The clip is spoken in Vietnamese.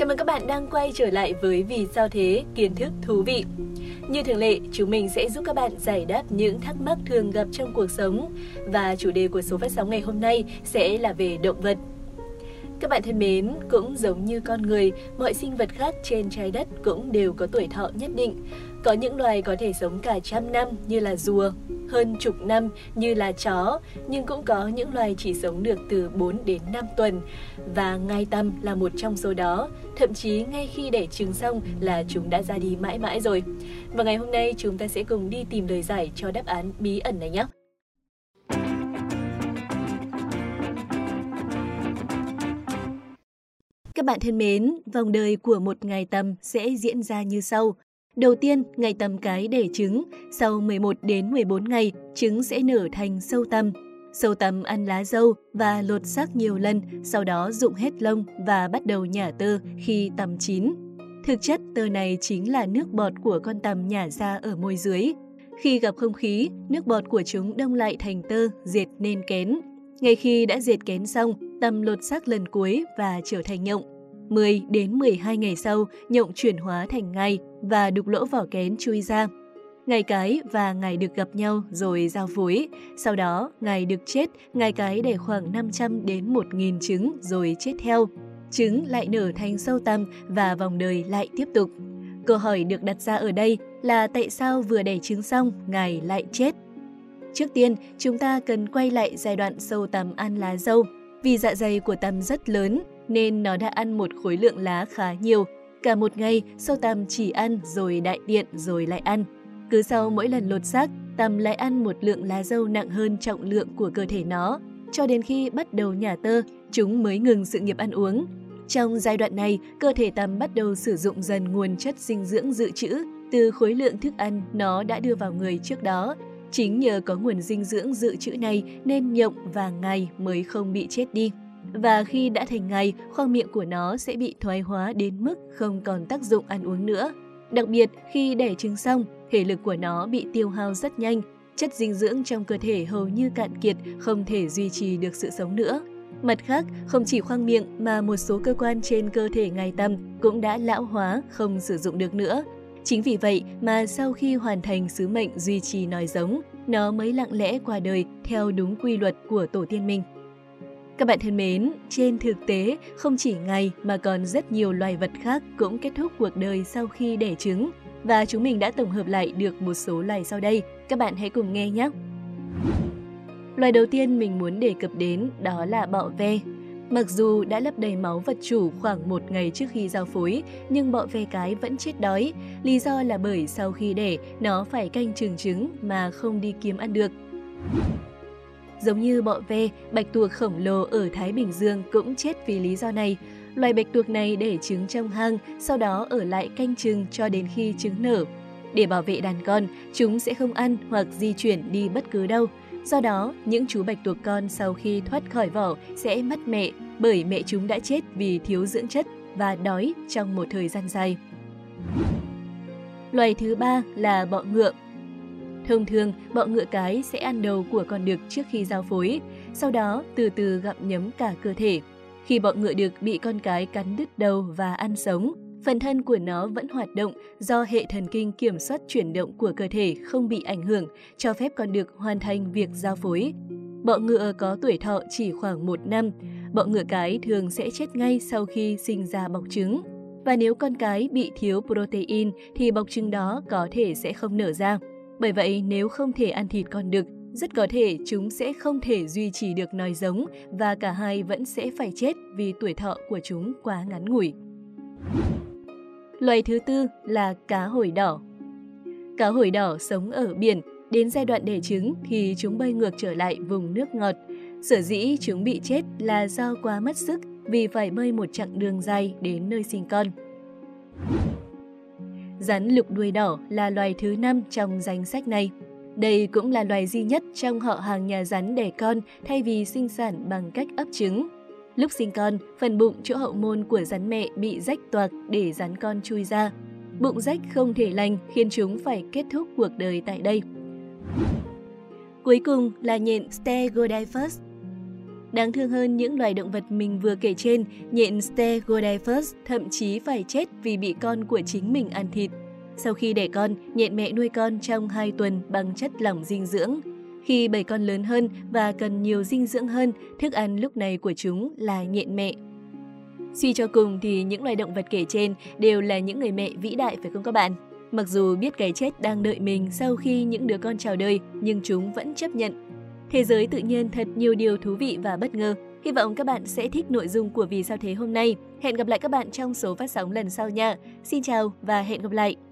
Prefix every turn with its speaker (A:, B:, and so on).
A: Chào mừng các bạn đang quay trở lại với Vì sao thế, kiến thức thú vị. Như thường lệ, chúng mình sẽ giúp các bạn giải đáp những thắc mắc thường gặp trong cuộc sống. Và chủ đề của số phát sóng ngày hôm nay sẽ là về động vật. Các bạn thân mến, cũng giống như con người, mọi sinh vật khác trên trái đất cũng đều có tuổi thọ nhất định. Có những loài có thể sống cả trăm năm như là rùa, hơn chục năm như là chó, nhưng cũng có những loài chỉ sống được từ 4 đến 5 tuần. Và ngai tăm là một trong số đó, thậm chí ngay khi đẻ trứng xong là chúng đã ra đi mãi mãi rồi. Và ngày hôm nay chúng ta sẽ cùng đi tìm lời giải cho đáp án bí ẩn này nhé. Các bạn thân mến, vòng đời của một ngày tầm sẽ diễn ra như sau. Đầu tiên, ngày tầm cái để trứng, sau 11 đến 14 ngày, trứng sẽ nở thành sâu tầm. Sâu tầm ăn lá dâu và lột xác nhiều lần, sau đó rụng hết lông và bắt đầu nhả tơ khi tầm chín. Thực chất, tơ này chính là nước bọt của con tầm nhả ra ở môi dưới. Khi gặp không khí, nước bọt của chúng đông lại thành tơ, diệt nên kén. Ngay khi đã diệt kén xong, tầm lột xác lần cuối và trở thành nhộng. 10 đến 12 ngày sau, nhộng chuyển hóa thành ngai và đục lỗ vỏ kén chui ra. Ngày cái và ngày được gặp nhau rồi giao phối. Sau đó, ngày được chết, ngày cái để khoảng 500 đến 1.000 trứng rồi chết theo. Trứng lại nở thành sâu tăm và vòng đời lại tiếp tục. Câu hỏi được đặt ra ở đây là tại sao vừa đẻ trứng xong, ngài lại chết? Trước tiên, chúng ta cần quay lại giai đoạn sâu tầm ăn lá dâu. Vì dạ dày của tầm rất lớn, nên nó đã ăn một khối lượng lá khá nhiều. Cả một ngày, Sau tằm chỉ ăn rồi đại tiện rồi lại ăn. Cứ sau mỗi lần lột xác, tằm lại ăn một lượng lá dâu nặng hơn trọng lượng của cơ thể nó. Cho đến khi bắt đầu nhả tơ, chúng mới ngừng sự nghiệp ăn uống. Trong giai đoạn này, cơ thể tằm bắt đầu sử dụng dần nguồn chất dinh dưỡng dự trữ từ khối lượng thức ăn nó đã đưa vào người trước đó. Chính nhờ có nguồn dinh dưỡng dự trữ này nên nhộng và ngày mới không bị chết đi và khi đã thành ngày, khoang miệng của nó sẽ bị thoái hóa đến mức không còn tác dụng ăn uống nữa. Đặc biệt, khi đẻ trứng xong, thể lực của nó bị tiêu hao rất nhanh, chất dinh dưỡng trong cơ thể hầu như cạn kiệt, không thể duy trì được sự sống nữa. Mặt khác, không chỉ khoang miệng mà một số cơ quan trên cơ thể ngài tầm cũng đã lão hóa, không sử dụng được nữa. Chính vì vậy mà sau khi hoàn thành sứ mệnh duy trì nòi giống, nó mới lặng lẽ qua đời theo đúng quy luật của tổ tiên mình. Các bạn thân mến, trên thực tế, không chỉ ngày mà còn rất nhiều loài vật khác cũng kết thúc cuộc đời sau khi đẻ trứng. Và chúng mình đã tổng hợp lại được một số loài sau đây. Các bạn hãy cùng nghe nhé! Loài đầu tiên mình muốn đề cập đến đó là bọ ve. Mặc dù đã lấp đầy máu vật chủ khoảng một ngày trước khi giao phối, nhưng bọ ve cái vẫn chết đói. Lý do là bởi sau khi đẻ, nó phải canh trường trứng mà không đi kiếm ăn được. Giống như bọ ve, bạch tuộc khổng lồ ở Thái Bình Dương cũng chết vì lý do này. Loài bạch tuộc này để trứng trong hang, sau đó ở lại canh chừng cho đến khi trứng nở. Để bảo vệ đàn con, chúng sẽ không ăn hoặc di chuyển đi bất cứ đâu. Do đó, những chú bạch tuộc con sau khi thoát khỏi vỏ sẽ mất mẹ bởi mẹ chúng đã chết vì thiếu dưỡng chất và đói trong một thời gian dài. Loài thứ ba là bọ ngựa. Thông thường, bọ ngựa cái sẽ ăn đầu của con đực trước khi giao phối, sau đó từ từ gặm nhấm cả cơ thể. Khi bọ ngựa đực bị con cái cắn đứt đầu và ăn sống, phần thân của nó vẫn hoạt động do hệ thần kinh kiểm soát chuyển động của cơ thể không bị ảnh hưởng, cho phép con đực hoàn thành việc giao phối. Bọ ngựa có tuổi thọ chỉ khoảng một năm. Bọ ngựa cái thường sẽ chết ngay sau khi sinh ra bọc trứng. Và nếu con cái bị thiếu protein thì bọc trứng đó có thể sẽ không nở ra. Bởi vậy, nếu không thể ăn thịt con đực, rất có thể chúng sẽ không thể duy trì được nòi giống và cả hai vẫn sẽ phải chết vì tuổi thọ của chúng quá ngắn ngủi. Loài thứ tư là cá hồi đỏ. Cá hồi đỏ sống ở biển, đến giai đoạn đẻ trứng thì chúng bơi ngược trở lại vùng nước ngọt. Sở dĩ chúng bị chết là do quá mất sức vì phải bơi một chặng đường dài đến nơi sinh con. Rắn lục đuôi đỏ là loài thứ 5 trong danh sách này. Đây cũng là loài duy nhất trong họ hàng nhà rắn đẻ con thay vì sinh sản bằng cách ấp trứng. Lúc sinh con, phần bụng chỗ hậu môn của rắn mẹ bị rách toạc để rắn con chui ra. Bụng rách không thể lành khiến chúng phải kết thúc cuộc đời tại đây. Cuối cùng là nhện Stegodipus. Đáng thương hơn những loài động vật mình vừa kể trên, nhện Stegodyphus thậm chí phải chết vì bị con của chính mình ăn thịt. Sau khi đẻ con, nhện mẹ nuôi con trong 2 tuần bằng chất lỏng dinh dưỡng. Khi bầy con lớn hơn và cần nhiều dinh dưỡng hơn, thức ăn lúc này của chúng là nhện mẹ. Suy cho cùng thì những loài động vật kể trên đều là những người mẹ vĩ đại phải không các bạn? Mặc dù biết cái chết đang đợi mình sau khi những đứa con chào đời, nhưng chúng vẫn chấp nhận. Thế giới tự nhiên thật nhiều điều thú vị và bất ngờ. Hy vọng các bạn sẽ thích nội dung của Vì sao thế hôm nay. Hẹn gặp lại các bạn trong số phát sóng lần sau nha. Xin chào và hẹn gặp lại!